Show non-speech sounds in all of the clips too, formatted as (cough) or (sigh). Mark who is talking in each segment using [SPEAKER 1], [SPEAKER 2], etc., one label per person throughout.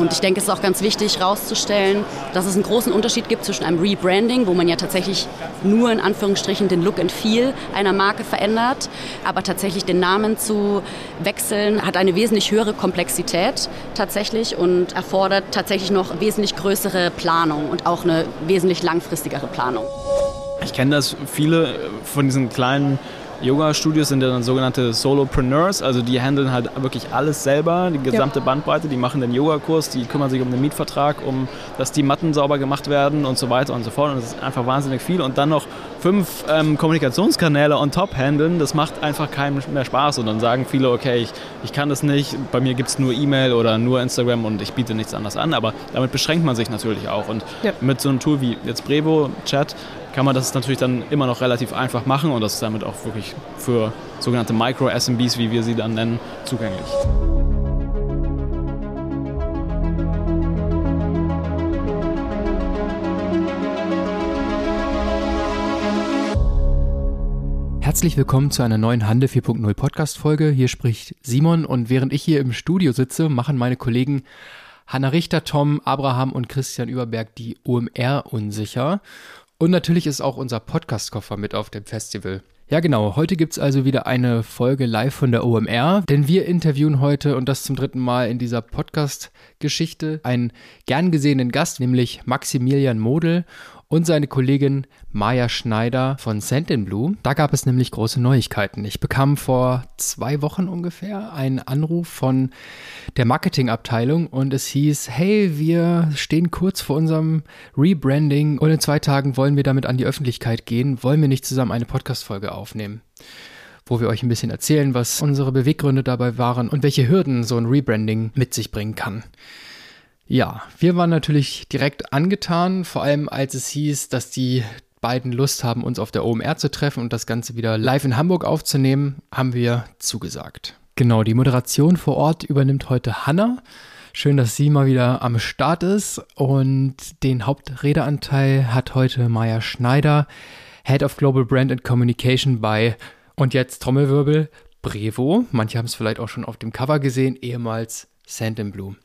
[SPEAKER 1] Und ich denke, es ist auch ganz wichtig herauszustellen, dass es einen großen Unterschied gibt zwischen einem Rebranding, wo man ja tatsächlich nur in Anführungsstrichen den Look and Feel einer Marke verändert, aber tatsächlich den Namen zu wechseln hat eine wesentlich höhere Komplexität tatsächlich und erfordert tatsächlich noch wesentlich größere Planung und auch eine wesentlich langfristigere Planung.
[SPEAKER 2] Ich kenne das viele von diesen kleinen Yoga-Studios sind ja dann sogenannte Solopreneurs, also die handeln halt wirklich alles selber, die gesamte ja. Bandbreite, die machen den Yogakurs, die kümmern sich um den Mietvertrag, um dass die Matten sauber gemacht werden und so weiter und so fort. Und das ist einfach wahnsinnig viel. Und dann noch fünf ähm, Kommunikationskanäle on top handeln, das macht einfach keinem mehr Spaß. Und dann sagen viele, okay, ich, ich kann das nicht, bei mir gibt es nur E-Mail oder nur Instagram und ich biete nichts anderes an. Aber damit beschränkt man sich natürlich auch. Und ja. mit so einem Tool wie jetzt Brevo, Chat, kann man das natürlich dann immer noch relativ einfach machen und das ist damit auch wirklich für sogenannte Micro-SMBs, wie wir sie dann nennen, zugänglich.
[SPEAKER 3] Herzlich willkommen zu einer neuen Handel 4.0 Podcast Folge. Hier spricht Simon und während ich hier im Studio sitze, machen meine Kollegen Hanna Richter, Tom, Abraham und Christian Überberg die OMR unsicher. Und natürlich ist auch unser Podcast-Koffer mit auf dem Festival. Ja, genau. Heute gibt's also wieder eine Folge live von der OMR, denn wir interviewen heute und das zum dritten Mal in dieser Podcast-Geschichte einen gern gesehenen Gast, nämlich Maximilian Model und seine Kollegin Maya Schneider von Blue. Da gab es nämlich große Neuigkeiten. Ich bekam vor zwei Wochen ungefähr einen Anruf von der Marketingabteilung und es hieß, hey, wir stehen kurz vor unserem Rebranding und in zwei Tagen wollen wir damit an die Öffentlichkeit gehen. Wollen wir nicht zusammen eine Podcast-Folge aufnehmen? Wo wir euch ein bisschen erzählen, was unsere Beweggründe dabei waren und welche Hürden so ein Rebranding mit sich bringen kann. Ja, wir waren natürlich direkt angetan, vor allem als es hieß, dass die beiden Lust haben, uns auf der OMR zu treffen und das Ganze wieder live in Hamburg aufzunehmen, haben wir zugesagt. Genau, die Moderation vor Ort übernimmt heute Hanna. Schön, dass sie mal wieder am Start ist und den Hauptredeanteil hat heute Maya Schneider, Head of Global Brand and Communication bei und jetzt Trommelwirbel Brevo. Manche haben es vielleicht auch schon auf dem Cover gesehen, ehemals Sand Blue.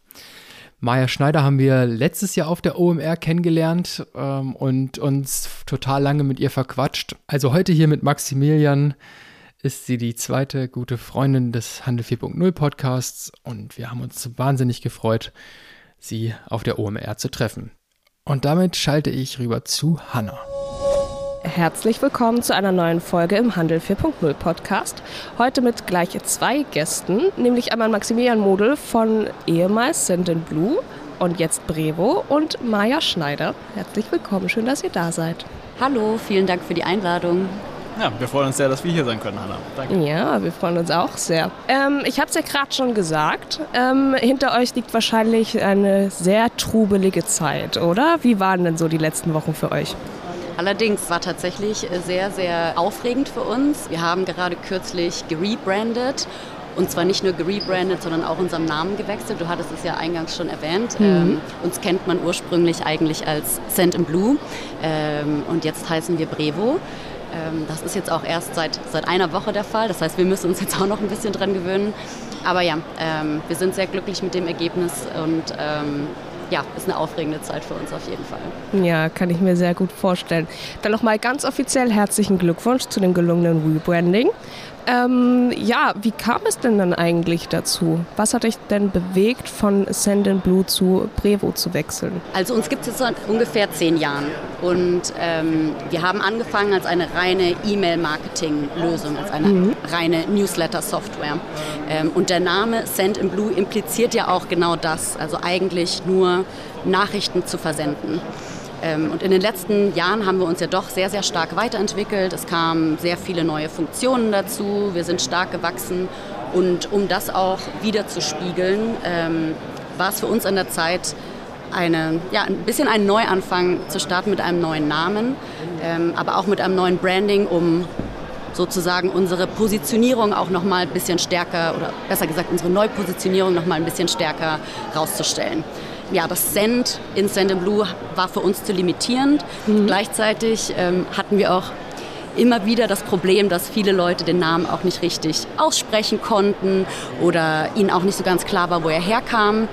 [SPEAKER 3] Maja Schneider haben wir letztes Jahr auf der OMR kennengelernt ähm, und uns total lange mit ihr verquatscht. Also heute hier mit Maximilian ist sie die zweite gute Freundin des Handel 4.0 Podcasts und wir haben uns wahnsinnig gefreut, sie auf der OMR zu treffen. Und damit schalte ich rüber zu Hannah.
[SPEAKER 4] Herzlich willkommen zu einer neuen Folge im Handel 4.0 Podcast. Heute mit gleich zwei Gästen, nämlich einmal Maximilian Model von ehemals Send Blue und jetzt Brevo und Maja Schneider. Herzlich willkommen, schön, dass ihr da seid.
[SPEAKER 1] Hallo, vielen Dank für die Einladung.
[SPEAKER 2] Ja, wir freuen uns sehr, dass wir hier sein können, Hanna.
[SPEAKER 4] Danke. Ja, wir freuen uns auch sehr. Ähm, ich habe es ja gerade schon gesagt. Ähm, hinter euch liegt wahrscheinlich eine sehr trubelige Zeit, oder? Wie waren denn so die letzten Wochen für euch?
[SPEAKER 1] Allerdings war tatsächlich sehr, sehr aufregend für uns. Wir haben gerade kürzlich gerebrandet und zwar nicht nur gerebrandet, sondern auch unserem Namen gewechselt. Du hattest es ja eingangs schon erwähnt. Mhm. Ähm, uns kennt man ursprünglich eigentlich als Sand in Blue ähm, und jetzt heißen wir Brevo. Ähm, das ist jetzt auch erst seit, seit einer Woche der Fall. Das heißt, wir müssen uns jetzt auch noch ein bisschen dran gewöhnen. Aber ja, ähm, wir sind sehr glücklich mit dem Ergebnis und ähm, ja, ist eine aufregende Zeit für uns auf jeden Fall.
[SPEAKER 4] Ja, kann ich mir sehr gut vorstellen. Dann nochmal ganz offiziell herzlichen Glückwunsch zu dem gelungenen Rebranding. Ähm, ja, wie kam es denn dann eigentlich dazu? Was hat euch denn bewegt, von Send Blue zu Brevo zu wechseln?
[SPEAKER 1] Also uns gibt es jetzt seit ungefähr zehn Jahren und ähm, wir haben angefangen als eine reine E-Mail-Marketing-Lösung, als eine mhm. reine Newsletter-Software. Ähm, und der Name Send Blue impliziert ja auch genau das, also eigentlich nur Nachrichten zu versenden. Ähm, und in den letzten Jahren haben wir uns ja doch sehr, sehr stark weiterentwickelt. Es kamen sehr viele neue Funktionen dazu. Wir sind stark gewachsen. Und um das auch wieder zu spiegeln, ähm, war es für uns an der Zeit, eine, ja, ein bisschen einen Neuanfang zu starten mit einem neuen Namen, ähm, aber auch mit einem neuen Branding, um sozusagen unsere Positionierung auch noch mal ein bisschen stärker oder besser gesagt unsere Neupositionierung noch mal ein bisschen stärker rauszustellen ja, das Send in Send Blue war für uns zu limitierend. Mhm. Gleichzeitig ähm, hatten wir auch immer wieder das Problem, dass viele Leute den Namen auch nicht richtig aussprechen konnten oder ihnen auch nicht so ganz klar war, wo er herkam.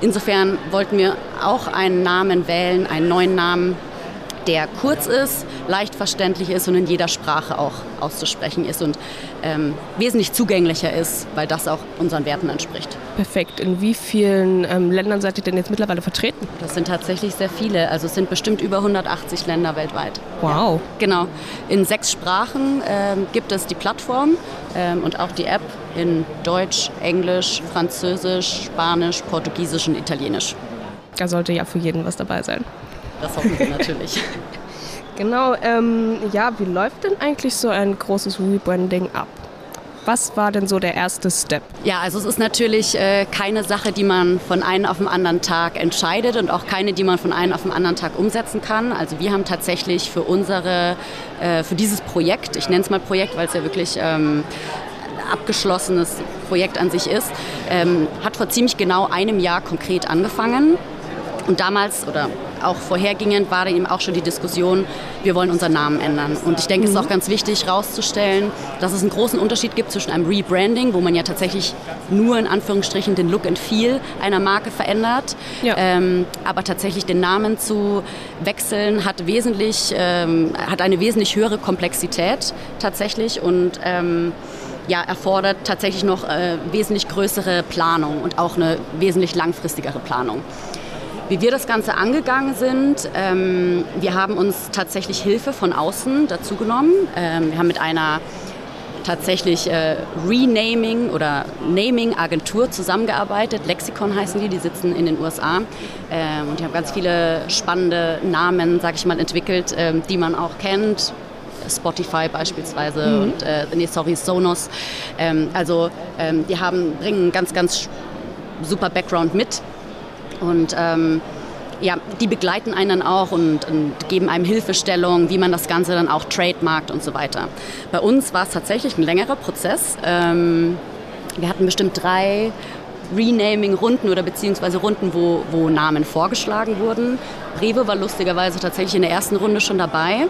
[SPEAKER 1] insofern wollten wir auch einen Namen wählen, einen neuen Namen, der kurz ist, leicht verständlich ist und in jeder Sprache auch auszusprechen ist und ähm, wesentlich zugänglicher ist, weil das auch unseren Werten entspricht.
[SPEAKER 4] Perfekt. In wie vielen ähm, Ländern seid ihr denn jetzt mittlerweile vertreten?
[SPEAKER 1] Das sind tatsächlich sehr viele. Also es sind bestimmt über 180 Länder weltweit.
[SPEAKER 4] Wow.
[SPEAKER 1] Ja, genau. In sechs Sprachen ähm, gibt es die Plattform ähm, und auch die App in Deutsch, Englisch, Französisch, Spanisch, Portugiesisch und Italienisch.
[SPEAKER 4] Da sollte ja für jeden was dabei sein.
[SPEAKER 1] Das hoffen wir natürlich. (laughs)
[SPEAKER 4] Genau, ähm, ja, wie läuft denn eigentlich so ein großes Rebranding ab? Was war denn so der erste Step?
[SPEAKER 1] Ja, also es ist natürlich äh, keine Sache, die man von einem auf den anderen Tag entscheidet und auch keine, die man von einem auf den anderen Tag umsetzen kann. Also wir haben tatsächlich für unsere, äh, für dieses Projekt, ich nenne es mal Projekt, weil es ja wirklich ähm, abgeschlossenes Projekt an sich ist, ähm, hat vor ziemlich genau einem Jahr konkret angefangen. Und damals oder auch vorhergehend war eben auch schon die Diskussion, wir wollen unseren Namen ändern. Und ich denke, mhm. es ist auch ganz wichtig herauszustellen, dass es einen großen Unterschied gibt zwischen einem Rebranding, wo man ja tatsächlich nur in Anführungsstrichen den Look and Feel einer Marke verändert, ja. ähm, aber tatsächlich den Namen zu wechseln hat wesentlich, ähm, hat eine wesentlich höhere Komplexität tatsächlich und ähm, ja, erfordert tatsächlich noch äh, wesentlich größere Planung und auch eine wesentlich langfristigere Planung. Wie wir das Ganze angegangen sind, ähm, wir haben uns tatsächlich Hilfe von außen dazu genommen. Ähm, wir haben mit einer tatsächlich äh, Renaming oder Naming-Agentur zusammengearbeitet. Lexikon heißen die, die sitzen in den USA. Ähm, und die haben ganz viele spannende Namen, sag ich mal, entwickelt, ähm, die man auch kennt. Spotify beispielsweise mhm. und äh, nee, sorry, Sonos. Ähm, also ähm, die haben, bringen ganz, ganz super Background mit und ähm, ja, die begleiten einen dann auch und, und, geben einem Hilfestellung, wie man das Ganze dann auch trademarkt und so weiter. Bei uns war es tatsächlich ein längerer Prozess. Ähm, wir hatten bestimmt drei Renaming-Runden oder beziehungsweise Runden, wo, wo Namen vorgeschlagen wurden. Rewe war lustigerweise tatsächlich in der ersten Runde schon dabei.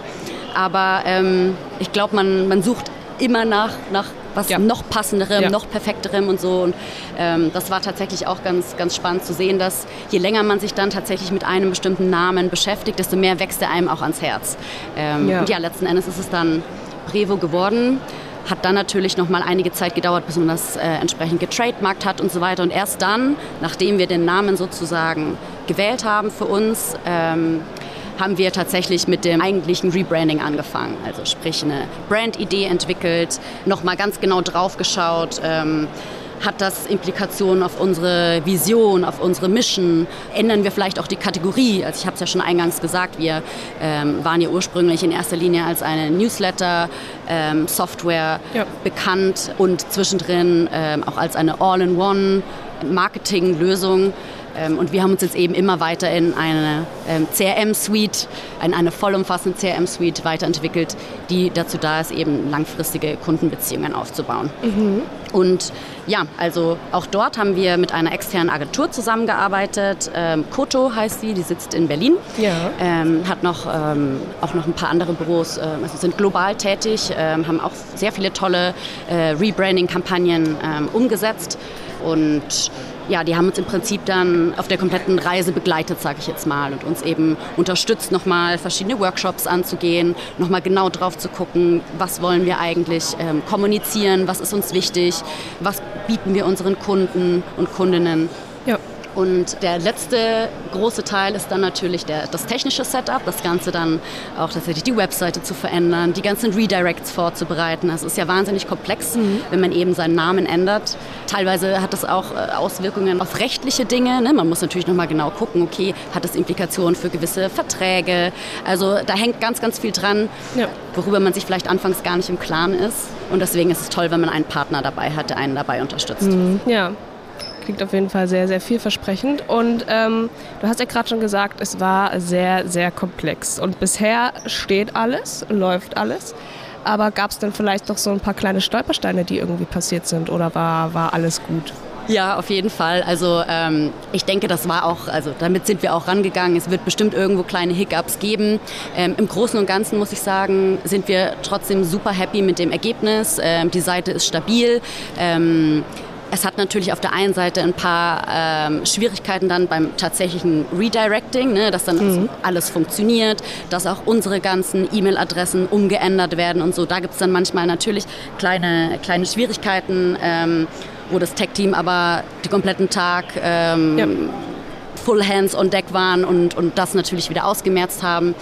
[SPEAKER 1] Aber ähm, ich glaube, man, man sucht immer nach, nach was ja. noch passenderem, ja. noch perfekterem und so. Und ähm, das war tatsächlich auch ganz, ganz spannend zu sehen, dass je länger man sich dann tatsächlich mit einem bestimmten Namen beschäftigt, desto mehr wächst er einem auch ans Herz. Ähm, ja. Und ja, letzten Endes ist es dann Brevo geworden hat dann natürlich noch mal einige Zeit gedauert, bis man das äh, entsprechend getrademarkt hat und so weiter. Und erst dann, nachdem wir den Namen sozusagen gewählt haben für uns, ähm, haben wir tatsächlich mit dem eigentlichen Rebranding angefangen. Also sprich eine Brand-Idee entwickelt, nochmal ganz genau drauf geschaut. Ähm, hat das Implikationen auf unsere Vision, auf unsere Mission? Ändern wir vielleicht auch die Kategorie? Also ich habe es ja schon eingangs gesagt, wir ähm, waren ja ursprünglich in erster Linie als eine Newsletter-Software ähm, ja. bekannt und zwischendrin ähm, auch als eine All-in-One Marketing-Lösung. Ähm, und wir haben uns jetzt eben immer weiter in eine ähm, CRM-Suite, in eine vollumfassende CRM-Suite weiterentwickelt, die dazu da ist, eben langfristige Kundenbeziehungen aufzubauen. Mhm. Und ja, also auch dort haben wir mit einer externen Agentur zusammengearbeitet. Ähm, Koto heißt sie, die sitzt in Berlin. Ja. Ähm, hat noch, ähm, auch noch ein paar andere Büros, ähm, also sind global tätig, ähm, haben auch sehr viele tolle äh, Rebranding-Kampagnen ähm, umgesetzt. Und ja, die haben uns im Prinzip dann auf der kompletten Reise begleitet, sage ich jetzt mal, und uns eben unterstützt, nochmal verschiedene Workshops anzugehen, nochmal genau drauf zu gucken, was wollen wir eigentlich ähm, kommunizieren, was ist uns wichtig, was bieten wir unseren Kunden und Kundinnen. Und der letzte große Teil ist dann natürlich der, das technische Setup, das Ganze dann auch tatsächlich die Webseite zu verändern, die ganzen Redirects vorzubereiten. Das ist ja wahnsinnig komplex, mhm. wenn man eben seinen Namen ändert. Teilweise hat das auch äh, Auswirkungen auf rechtliche Dinge. Ne? Man muss natürlich nochmal genau gucken, okay, hat das Implikationen für gewisse Verträge? Also da hängt ganz, ganz viel dran, ja. worüber man sich vielleicht anfangs gar nicht im Klaren ist. Und deswegen ist es toll, wenn man einen Partner dabei hat, der einen dabei unterstützt.
[SPEAKER 4] Mhm. Ja, klingt auf jeden Fall sehr, sehr vielversprechend. Und ähm, du hast ja gerade schon gesagt, es war sehr, sehr komplex. Und bisher steht alles, läuft alles. Aber gab es denn vielleicht noch so ein paar kleine Stolpersteine, die irgendwie passiert sind? Oder war, war alles gut?
[SPEAKER 1] Ja, auf jeden Fall. Also ähm, ich denke, das war auch, also damit sind wir auch rangegangen. Es wird bestimmt irgendwo kleine Hiccups geben. Ähm, Im Großen und Ganzen muss ich sagen, sind wir trotzdem super happy mit dem Ergebnis. Ähm, die Seite ist stabil. Es hat natürlich auf der einen Seite ein paar ähm, Schwierigkeiten dann beim tatsächlichen Redirecting, ne, dass dann mhm. alles funktioniert, dass auch unsere ganzen E-Mail-Adressen umgeändert werden und so. Da gibt es dann manchmal natürlich kleine, kleine Schwierigkeiten, ähm, wo das Tech-Team aber den kompletten Tag ähm, ja Full Hands on Deck waren und, und das natürlich wieder ausgemerzt haben.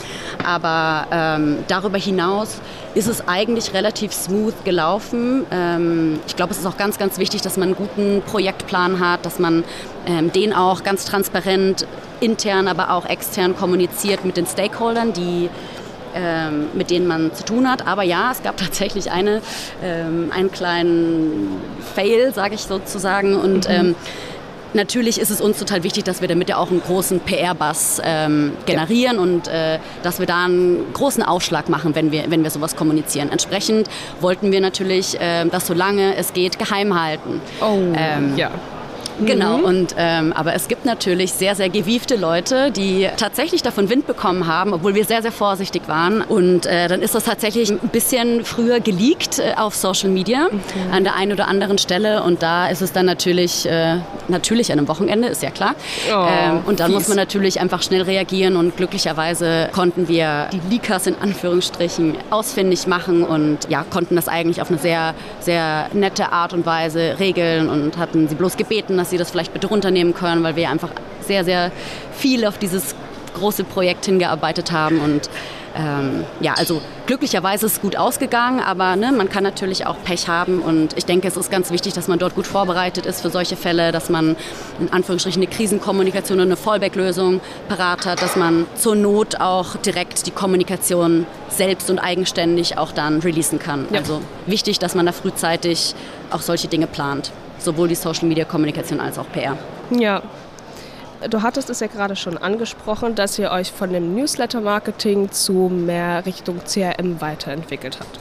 [SPEAKER 1] Aber ähm, darüber hinaus ist es eigentlich relativ smooth gelaufen. Ähm, ich glaube, es ist auch ganz, ganz wichtig, dass man einen guten Projektplan hat, dass man ähm, den auch ganz transparent intern, aber auch extern kommuniziert mit den Stakeholdern, die ähm, mit denen man zu tun hat. Aber ja, es gab (laughs) tatsächlich eine, ähm, einen kleinen Fail, sage ich sozusagen. Und mhm. ähm, Natürlich ist es uns total wichtig, dass wir damit ja auch einen großen PR-Bass ähm, generieren ja. und äh, dass wir da einen großen Aufschlag machen, wenn wir, wenn wir sowas kommunizieren. Entsprechend wollten wir natürlich äh, das, solange es geht, geheim halten.
[SPEAKER 4] Oh, ähm, ja.
[SPEAKER 1] Genau, mhm. und, ähm, aber es gibt natürlich sehr, sehr gewiefte Leute, die tatsächlich davon Wind bekommen haben, obwohl wir sehr, sehr vorsichtig waren. Und äh, dann ist das tatsächlich ein bisschen früher geleakt äh, auf Social Media mhm. an der einen oder anderen Stelle. Und da ist es dann natürlich, äh, natürlich an einem Wochenende, ist ja klar. Oh, ähm, und dann fies. muss man natürlich einfach schnell reagieren und glücklicherweise konnten wir die Leakers in Anführungsstrichen ausfindig machen und ja, konnten das eigentlich auf eine sehr, sehr nette Art und Weise regeln und hatten sie bloß gebeten, dass sie das vielleicht bitte runternehmen können, weil wir einfach sehr, sehr viel auf dieses große Projekt hingearbeitet haben und ähm, ja, also glücklicherweise ist es gut ausgegangen, aber ne, man kann natürlich auch Pech haben und ich denke, es ist ganz wichtig, dass man dort gut vorbereitet ist für solche Fälle, dass man in Anführungsstrichen eine Krisenkommunikation und eine Fallback-Lösung parat hat, dass man zur Not auch direkt die Kommunikation selbst und eigenständig auch dann releasen kann. Ja. Also wichtig, dass man da frühzeitig auch solche Dinge plant sowohl die Social-Media-Kommunikation als auch PR.
[SPEAKER 4] Ja. Du hattest es ja gerade schon angesprochen, dass ihr euch von dem Newsletter-Marketing zu mehr Richtung CRM weiterentwickelt habt.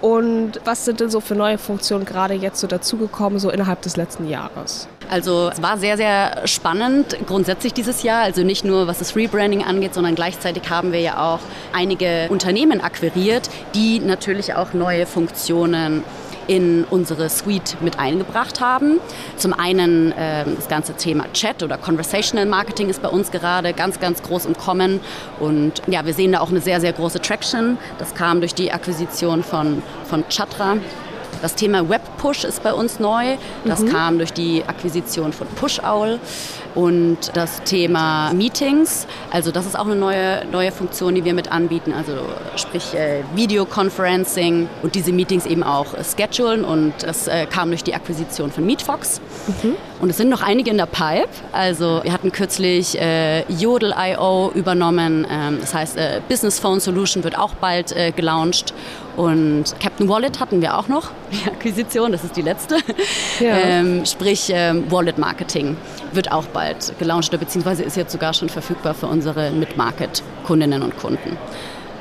[SPEAKER 4] Und was sind denn so für neue Funktionen gerade jetzt so dazugekommen, so innerhalb des letzten Jahres?
[SPEAKER 1] Also es war sehr, sehr spannend grundsätzlich dieses Jahr. Also nicht nur was das Rebranding angeht, sondern gleichzeitig haben wir ja auch einige Unternehmen akquiriert, die natürlich auch neue Funktionen in unsere Suite mit eingebracht haben. Zum einen äh, das ganze Thema Chat oder Conversational Marketing ist bei uns gerade ganz, ganz groß im Kommen. Und ja, wir sehen da auch eine sehr, sehr große Traction. Das kam durch die Akquisition von, von Chatra. Das Thema Web Push ist bei uns neu. Das mhm. kam durch die Akquisition von PushOwl. Und das Thema Meetings, also das ist auch eine neue, neue Funktion, die wir mit anbieten. Also sprich äh, Videoconferencing und diese Meetings eben auch schedulen. Und das äh, kam durch die Akquisition von MeetFox. Mhm. Und es sind noch einige in der Pipe. Also wir hatten kürzlich äh, Yodel.io übernommen. Ähm, das heißt, äh, Business Phone Solution wird auch bald äh, gelauncht. Und Captain Wallet hatten wir auch noch, (laughs) die Akquisition, das ist die letzte. (laughs) Ja. Ähm, sprich, ähm, Wallet Marketing wird auch bald gelauncht, beziehungsweise ist jetzt sogar schon verfügbar für unsere Mid-Market-Kundinnen und Kunden.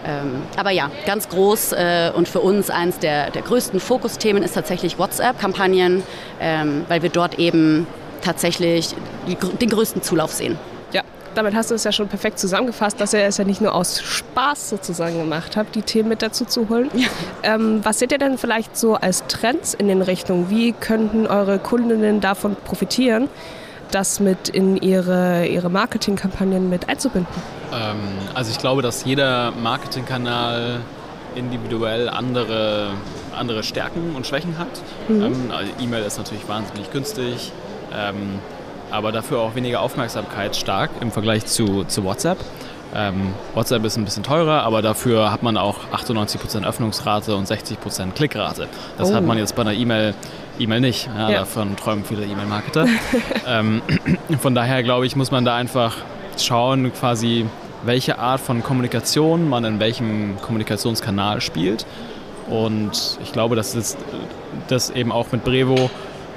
[SPEAKER 1] Ähm, aber ja, ganz groß äh, und für uns eines der, der größten Fokusthemen ist tatsächlich WhatsApp-Kampagnen, ähm, weil wir dort eben tatsächlich die, den größten Zulauf sehen.
[SPEAKER 4] Damit hast du es ja schon perfekt zusammengefasst, dass ihr es ja nicht nur aus Spaß sozusagen gemacht habt, die Themen mit dazu zu holen. Ja. Ähm, was seht ihr denn vielleicht so als Trends in den Richtungen? Wie könnten eure Kundinnen davon profitieren? das mit in ihre, ihre Marketingkampagnen mit einzubinden?
[SPEAKER 2] Ähm, also ich glaube, dass jeder Marketingkanal individuell andere, andere Stärken und Schwächen hat. Mhm. Ähm, also E-Mail ist natürlich wahnsinnig günstig, ähm, aber dafür auch weniger Aufmerksamkeit stark im Vergleich zu, zu WhatsApp. Ähm, WhatsApp ist ein bisschen teurer, aber dafür hat man auch 98% Öffnungsrate und 60% Klickrate. Das oh. hat man jetzt bei einer E-Mail E-Mail nicht. Ja, ja. Davon träumen viele E-Mail-Marketer. (laughs) ähm, (clears throat) von daher glaube ich, muss man da einfach schauen, quasi, welche Art von Kommunikation man in welchem Kommunikationskanal spielt. Und ich glaube, dass das, das eben auch mit Brevo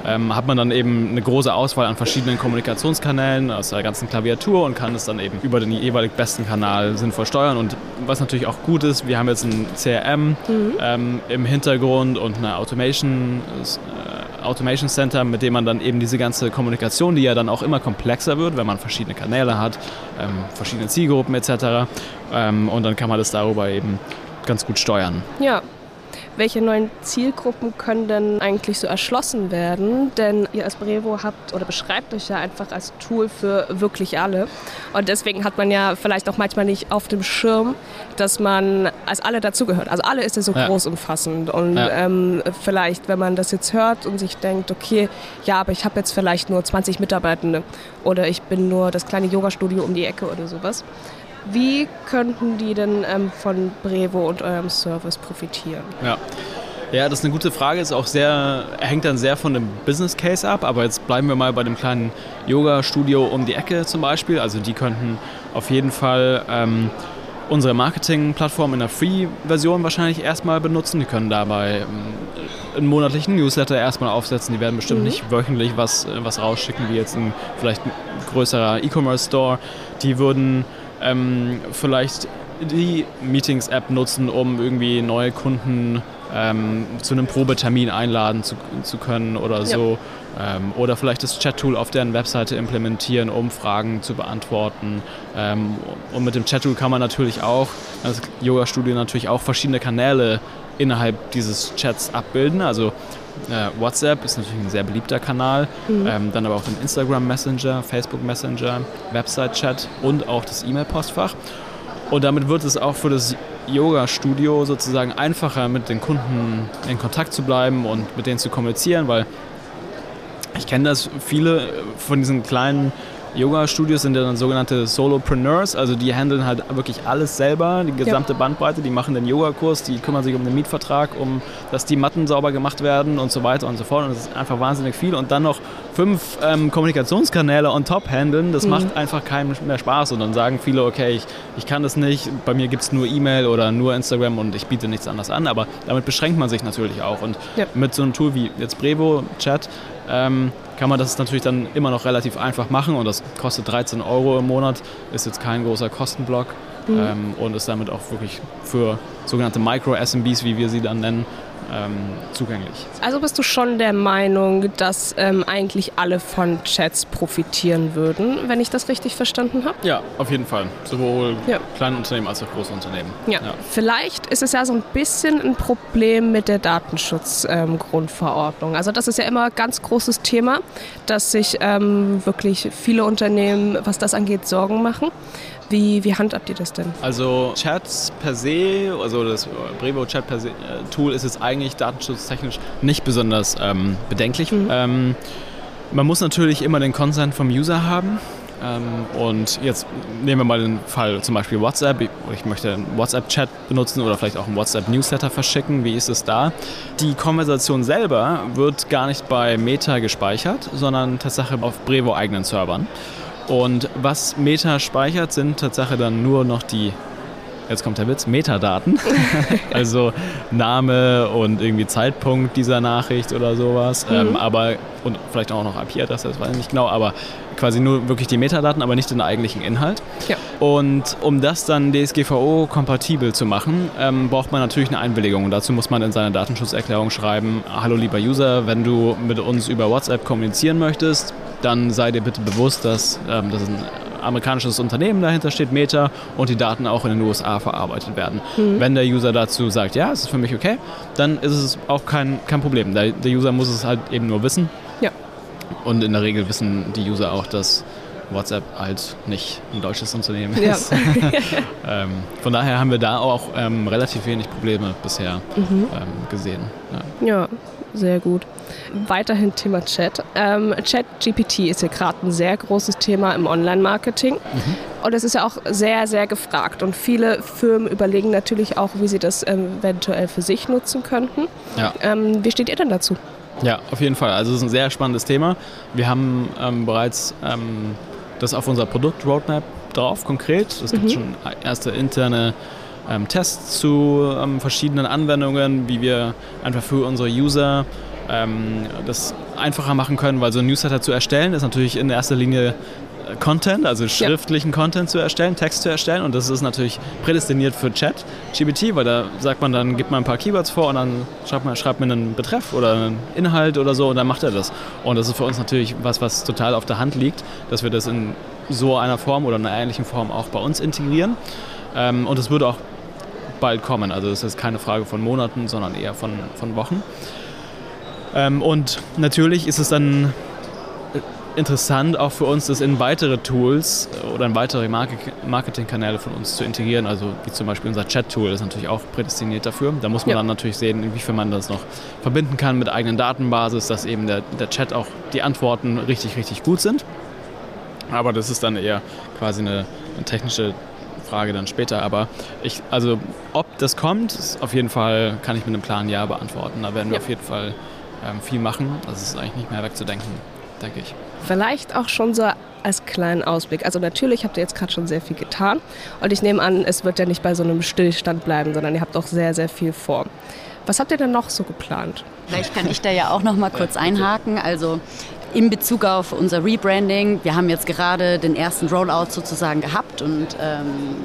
[SPEAKER 2] ähm, hat man dann eben eine große Auswahl an verschiedenen Kommunikationskanälen aus der ganzen Klaviatur und kann es dann eben über den jeweilig besten Kanal sinnvoll steuern. Und was natürlich auch gut ist, wir haben jetzt ein CRM mhm. ähm, im Hintergrund und eine Automation, äh, Automation Center, mit dem man dann eben diese ganze Kommunikation, die ja dann auch immer komplexer wird, wenn man verschiedene Kanäle hat, ähm, verschiedene Zielgruppen etc. Ähm, und dann kann man das darüber eben ganz gut steuern.
[SPEAKER 4] Ja, welche neuen Zielgruppen können denn eigentlich so erschlossen werden? Denn ihr als Brevo habt oder beschreibt euch ja einfach als Tool für wirklich alle. Und deswegen hat man ja vielleicht auch manchmal nicht auf dem Schirm, dass man als alle dazugehört. Also alle ist ja so ja. groß umfassend. Und ja. ähm, vielleicht, wenn man das jetzt hört und sich denkt, okay, ja, aber ich habe jetzt vielleicht nur 20 Mitarbeitende oder ich bin nur das kleine Yoga-Studio um die Ecke oder sowas. Wie könnten die denn ähm, von Brevo und eurem Service profitieren?
[SPEAKER 2] Ja. Ja, das ist eine gute Frage. Ist auch sehr, hängt dann sehr von dem Business Case ab. Aber jetzt bleiben wir mal bei dem kleinen Yoga-Studio um die Ecke zum Beispiel. Also die könnten auf jeden Fall ähm, unsere Marketing-Plattform in der Free-Version wahrscheinlich erstmal benutzen. Die können dabei ähm, einen monatlichen Newsletter erstmal aufsetzen. Die werden bestimmt mhm. nicht wöchentlich was, äh, was rausschicken, wie jetzt ein vielleicht ein größerer E-Commerce-Store. Die würden ähm, vielleicht die Meetings-App nutzen, um irgendwie neue Kunden ähm, zu einem Probetermin einladen zu, zu können oder so. Ja. Ähm, oder vielleicht das Chat-Tool auf deren Webseite implementieren, um Fragen zu beantworten. Ähm, und mit dem Chat-Tool kann man natürlich auch, das Yoga-Studio natürlich auch verschiedene Kanäle innerhalb dieses Chats abbilden. Also äh, WhatsApp ist natürlich ein sehr beliebter Kanal, mhm. ähm, dann aber auch den Instagram Messenger, Facebook Messenger, Website-Chat und auch das E-Mail-Postfach. Und damit wird es auch für das Yoga-Studio sozusagen einfacher, mit den Kunden in Kontakt zu bleiben und mit denen zu kommunizieren, weil ich kenne das, viele von diesen kleinen Yoga-Studios sind ja dann sogenannte Solopreneurs, also die handeln halt wirklich alles selber, die gesamte ja. Bandbreite, die machen den Yogakurs, die kümmern sich um den Mietvertrag, um dass die Matten sauber gemacht werden und so weiter und so fort. Und das ist einfach wahnsinnig viel. Und dann noch fünf ähm, Kommunikationskanäle on top handeln, das mhm. macht einfach keinem mehr Spaß. Und dann sagen viele, okay, ich, ich kann das nicht, bei mir gibt es nur E-Mail oder nur Instagram und ich biete nichts anderes an. Aber damit beschränkt man sich natürlich auch. Und ja. mit so einem Tool wie jetzt Brevo, Chat, ähm, kann man das natürlich dann immer noch relativ einfach machen und das kostet 13 Euro im Monat, ist jetzt kein großer Kostenblock mhm. ähm, und ist damit auch wirklich für sogenannte Micro-SMBs, wie wir sie dann nennen, ähm, zugänglich.
[SPEAKER 4] Also bist du schon der Meinung, dass ähm, eigentlich alle von Chats profitieren würden, wenn ich das richtig verstanden habe?
[SPEAKER 2] Ja, auf jeden Fall. Sowohl ja. kleine Unternehmen als auch große Unternehmen.
[SPEAKER 4] Ja. ja. Vielleicht ist es ja so ein bisschen ein Problem mit der Datenschutzgrundverordnung. Ähm, also das ist ja immer ein ganz großes Thema, dass sich ähm, wirklich viele Unternehmen, was das angeht, Sorgen machen. Wie, wie handhabt ihr das denn?
[SPEAKER 2] Also Chats per se, also das Brevo Chat per se äh, Tool ist jetzt eigentlich datenschutztechnisch nicht besonders ähm, bedenklich. Mhm. Ähm, man muss natürlich immer den Consent vom User haben. Ähm, und jetzt nehmen wir mal den Fall zum Beispiel WhatsApp. Ich möchte einen WhatsApp-Chat benutzen oder vielleicht auch einen WhatsApp-Newsletter verschicken. Wie ist es da? Die Konversation selber wird gar nicht bei Meta gespeichert, sondern tatsächlich auf Brevo eigenen Servern. Und was Meta speichert, sind tatsächlich dann nur noch die, jetzt kommt der Witz, Metadaten. (laughs) also Name und irgendwie Zeitpunkt dieser Nachricht oder sowas. Mhm. Ähm, aber, und vielleicht auch noch IP-Adresse, das weiß ich nicht genau, aber quasi nur wirklich die Metadaten, aber nicht den eigentlichen Inhalt. Ja. Und um das dann DSGVO-kompatibel zu machen, ähm, braucht man natürlich eine Einwilligung. Und dazu muss man in seiner Datenschutzerklärung schreiben, hallo lieber User, wenn du mit uns über WhatsApp kommunizieren möchtest, dann sei dir bitte bewusst, dass, ähm, dass ein amerikanisches Unternehmen dahinter steht, Meta, und die Daten auch in den USA verarbeitet werden. Mhm. Wenn der User dazu sagt, ja, es ist für mich okay, dann ist es auch kein, kein Problem. Der, der User muss es halt eben nur wissen.
[SPEAKER 4] Ja.
[SPEAKER 2] Und in der Regel wissen die User auch, dass WhatsApp halt nicht ein deutsches Unternehmen ja. ist. (laughs) ähm, von daher haben wir da auch ähm, relativ wenig Probleme bisher mhm. ähm, gesehen.
[SPEAKER 4] Ja. ja. Sehr gut. Weiterhin Thema Chat. Ähm, Chat GPT ist ja gerade ein sehr großes Thema im Online-Marketing. Mhm. Und es ist ja auch sehr, sehr gefragt. Und viele Firmen überlegen natürlich auch, wie sie das ähm, eventuell für sich nutzen könnten. Ja. Ähm, wie steht ihr denn dazu?
[SPEAKER 2] Ja, auf jeden Fall. Also es ist ein sehr spannendes Thema. Wir haben ähm, bereits ähm, das auf unserer Produkt-Roadmap drauf, konkret. Es gibt mhm. schon erste interne ähm, Tests zu ähm, verschiedenen Anwendungen, wie wir einfach für unsere User ähm, das einfacher machen können, weil so ein Newsletter zu erstellen ist natürlich in erster Linie äh, Content, also schriftlichen ja. Content zu erstellen, Text zu erstellen und das ist natürlich prädestiniert für Chat, GBT, weil da sagt man dann, gibt man ein paar Keywords vor und dann schreibt man, schreibt man einen Betreff oder einen Inhalt oder so und dann macht er das. Und das ist für uns natürlich was, was total auf der Hand liegt, dass wir das in so einer Form oder einer ähnlichen Form auch bei uns integrieren. Ähm, und es würde auch bald kommen. Also es ist keine Frage von Monaten, sondern eher von, von Wochen. Ähm, und natürlich ist es dann interessant auch für uns, das in weitere Tools oder in weitere Marketingkanäle von uns zu integrieren. Also wie zum Beispiel unser Chat-Tool ist natürlich auch prädestiniert dafür. Da muss man ja. dann natürlich sehen, inwiefern man das noch verbinden kann mit eigenen Datenbasis, dass eben der, der Chat auch die Antworten richtig, richtig gut sind. Aber das ist dann eher quasi eine, eine technische Frage dann später. Aber ich, also ob das kommt, auf jeden Fall kann ich mit einem klaren Ja beantworten. Da werden wir ja. auf jeden Fall ähm, viel machen. Das ist eigentlich nicht mehr wegzudenken, denke ich.
[SPEAKER 4] Vielleicht auch schon so als kleinen Ausblick. Also natürlich habt ihr jetzt gerade schon sehr viel getan und ich nehme an, es wird ja nicht bei so einem Stillstand bleiben, sondern ihr habt auch sehr, sehr viel vor. Was habt ihr denn noch so geplant?
[SPEAKER 1] Vielleicht kann ich da ja auch noch mal kurz einhaken. Also in Bezug auf unser Rebranding, wir haben jetzt gerade den ersten Rollout sozusagen gehabt und ähm,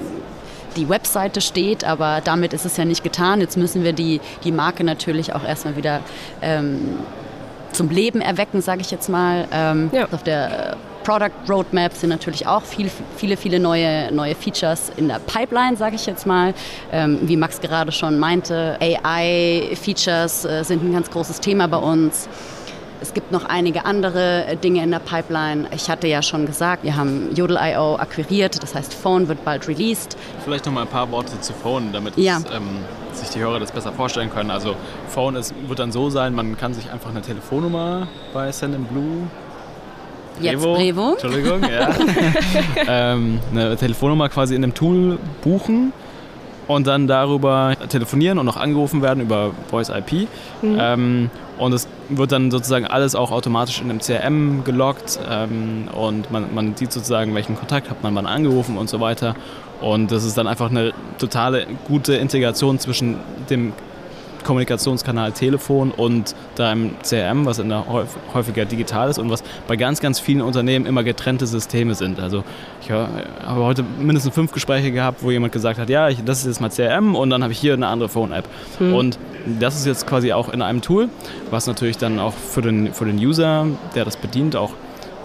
[SPEAKER 1] die Webseite steht, aber damit ist es ja nicht getan. Jetzt müssen wir die, die Marke natürlich auch erstmal wieder ähm, zum Leben erwecken, sage ich jetzt mal. Ähm, ja. Auf der äh, Product Roadmap sind natürlich auch viel, viele, viele neue, neue Features in der Pipeline, sage ich jetzt mal. Ähm, wie Max gerade schon meinte, AI-Features äh, sind ein ganz großes Thema bei uns. Es gibt noch einige andere äh, Dinge in der Pipeline. Ich hatte ja schon gesagt, wir haben Yodel.io akquiriert, das heißt Phone wird bald released.
[SPEAKER 2] Vielleicht noch mal ein paar Worte zu Phone, damit ja. es, ähm, sich die Hörer das besser vorstellen können. Also Phone ist, wird dann so sein, man kann sich einfach eine Telefonnummer bei Send Blue
[SPEAKER 1] Jetzt Brevo.
[SPEAKER 2] Entschuldigung, ja. (laughs) ähm, eine Telefonnummer quasi in dem Tool buchen und dann darüber telefonieren und noch angerufen werden über Voice IP. Mhm. Ähm, und es wird dann sozusagen alles auch automatisch in dem CRM gelockt ähm, und man, man sieht sozusagen, welchen Kontakt hat man wann angerufen und so weiter. Und das ist dann einfach eine totale gute Integration zwischen dem Kommunikationskanal Telefon und deinem CRM, was in der häufiger digital ist und was bei ganz, ganz vielen Unternehmen immer getrennte Systeme sind. Also ich habe heute mindestens fünf Gespräche gehabt, wo jemand gesagt hat, ja, ich, das ist jetzt mal CRM und dann habe ich hier eine andere Phone-App. Mhm. Und das ist jetzt quasi auch in einem Tool, was natürlich dann auch für den, für den User, der das bedient, auch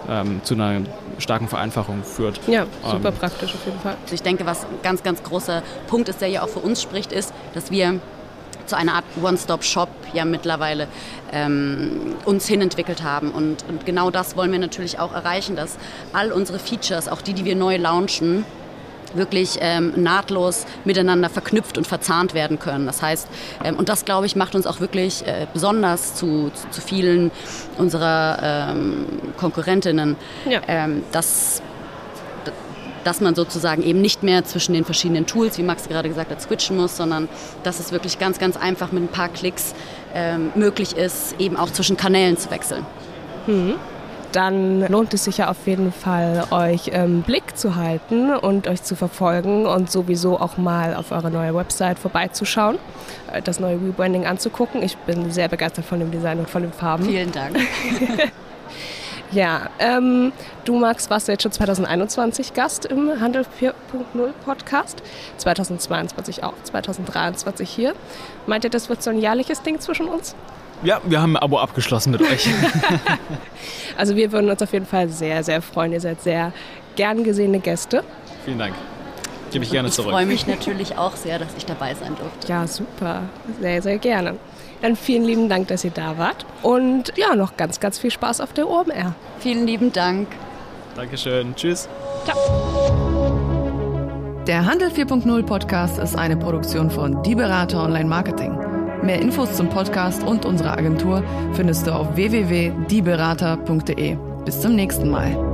[SPEAKER 2] ähm, zu einer starken Vereinfachung führt.
[SPEAKER 4] Ja, super ähm, praktisch auf jeden Fall.
[SPEAKER 1] Also ich denke, was ein ganz, ganz großer Punkt ist, der ja auch für uns spricht, ist, dass wir zu einer Art One-Stop-Shop ja mittlerweile ähm, uns hinentwickelt haben. Und, und genau das wollen wir natürlich auch erreichen, dass all unsere Features, auch die, die wir neu launchen, wirklich ähm, nahtlos miteinander verknüpft und verzahnt werden können. Das heißt, ähm, und das glaube ich macht uns auch wirklich äh, besonders zu, zu, zu, vielen unserer ähm, Konkurrentinnen, ja. Ähm, dass dass man sozusagen eben nicht mehr zwischen den verschiedenen Tools, wie Max gerade gesagt hat, switchen muss, sondern dass es wirklich ganz, ganz einfach mit ein paar Klicks ähm, möglich ist, eben auch zwischen Kanälen zu wechseln.
[SPEAKER 4] Mhm. Dann lohnt es sich ja auf jeden Fall, euch im ähm, Blick zu halten und euch zu verfolgen und sowieso auch mal auf eure neue Website vorbeizuschauen, äh, das neue Rebranding anzugucken. Ich bin sehr begeistert von dem Design und von den Farben.
[SPEAKER 1] Vielen Dank. (laughs)
[SPEAKER 4] Ja, ähm, du Max warst jetzt schon 2021 Gast im Handel 4.0 Podcast, 2022 auch, 2023 hier. Meint ihr, das wird so ein jährliches Ding zwischen uns?
[SPEAKER 2] Ja, wir haben ein Abo abgeschlossen mit euch. (laughs) (laughs)
[SPEAKER 4] also wir würden uns auf jeden Fall sehr, sehr freuen. Ihr seid sehr gern gesehene Gäste.
[SPEAKER 2] Vielen Dank. Gebe ich gerne zurück.
[SPEAKER 1] Ich freue mich natürlich auch sehr, dass ich dabei sein durfte.
[SPEAKER 4] Ja, super. Sehr, sehr gerne. Dann vielen lieben Dank, dass ihr da wart. Und ja, noch ganz, ganz viel Spaß auf der OMR.
[SPEAKER 1] Vielen lieben Dank.
[SPEAKER 2] Dankeschön. Tschüss. Ciao.
[SPEAKER 5] Der Handel 4.0 Podcast ist eine Produktion von Die Berater Online Marketing. Mehr Infos zum Podcast und unserer Agentur findest du auf www.dieberater.de. Bis zum nächsten Mal.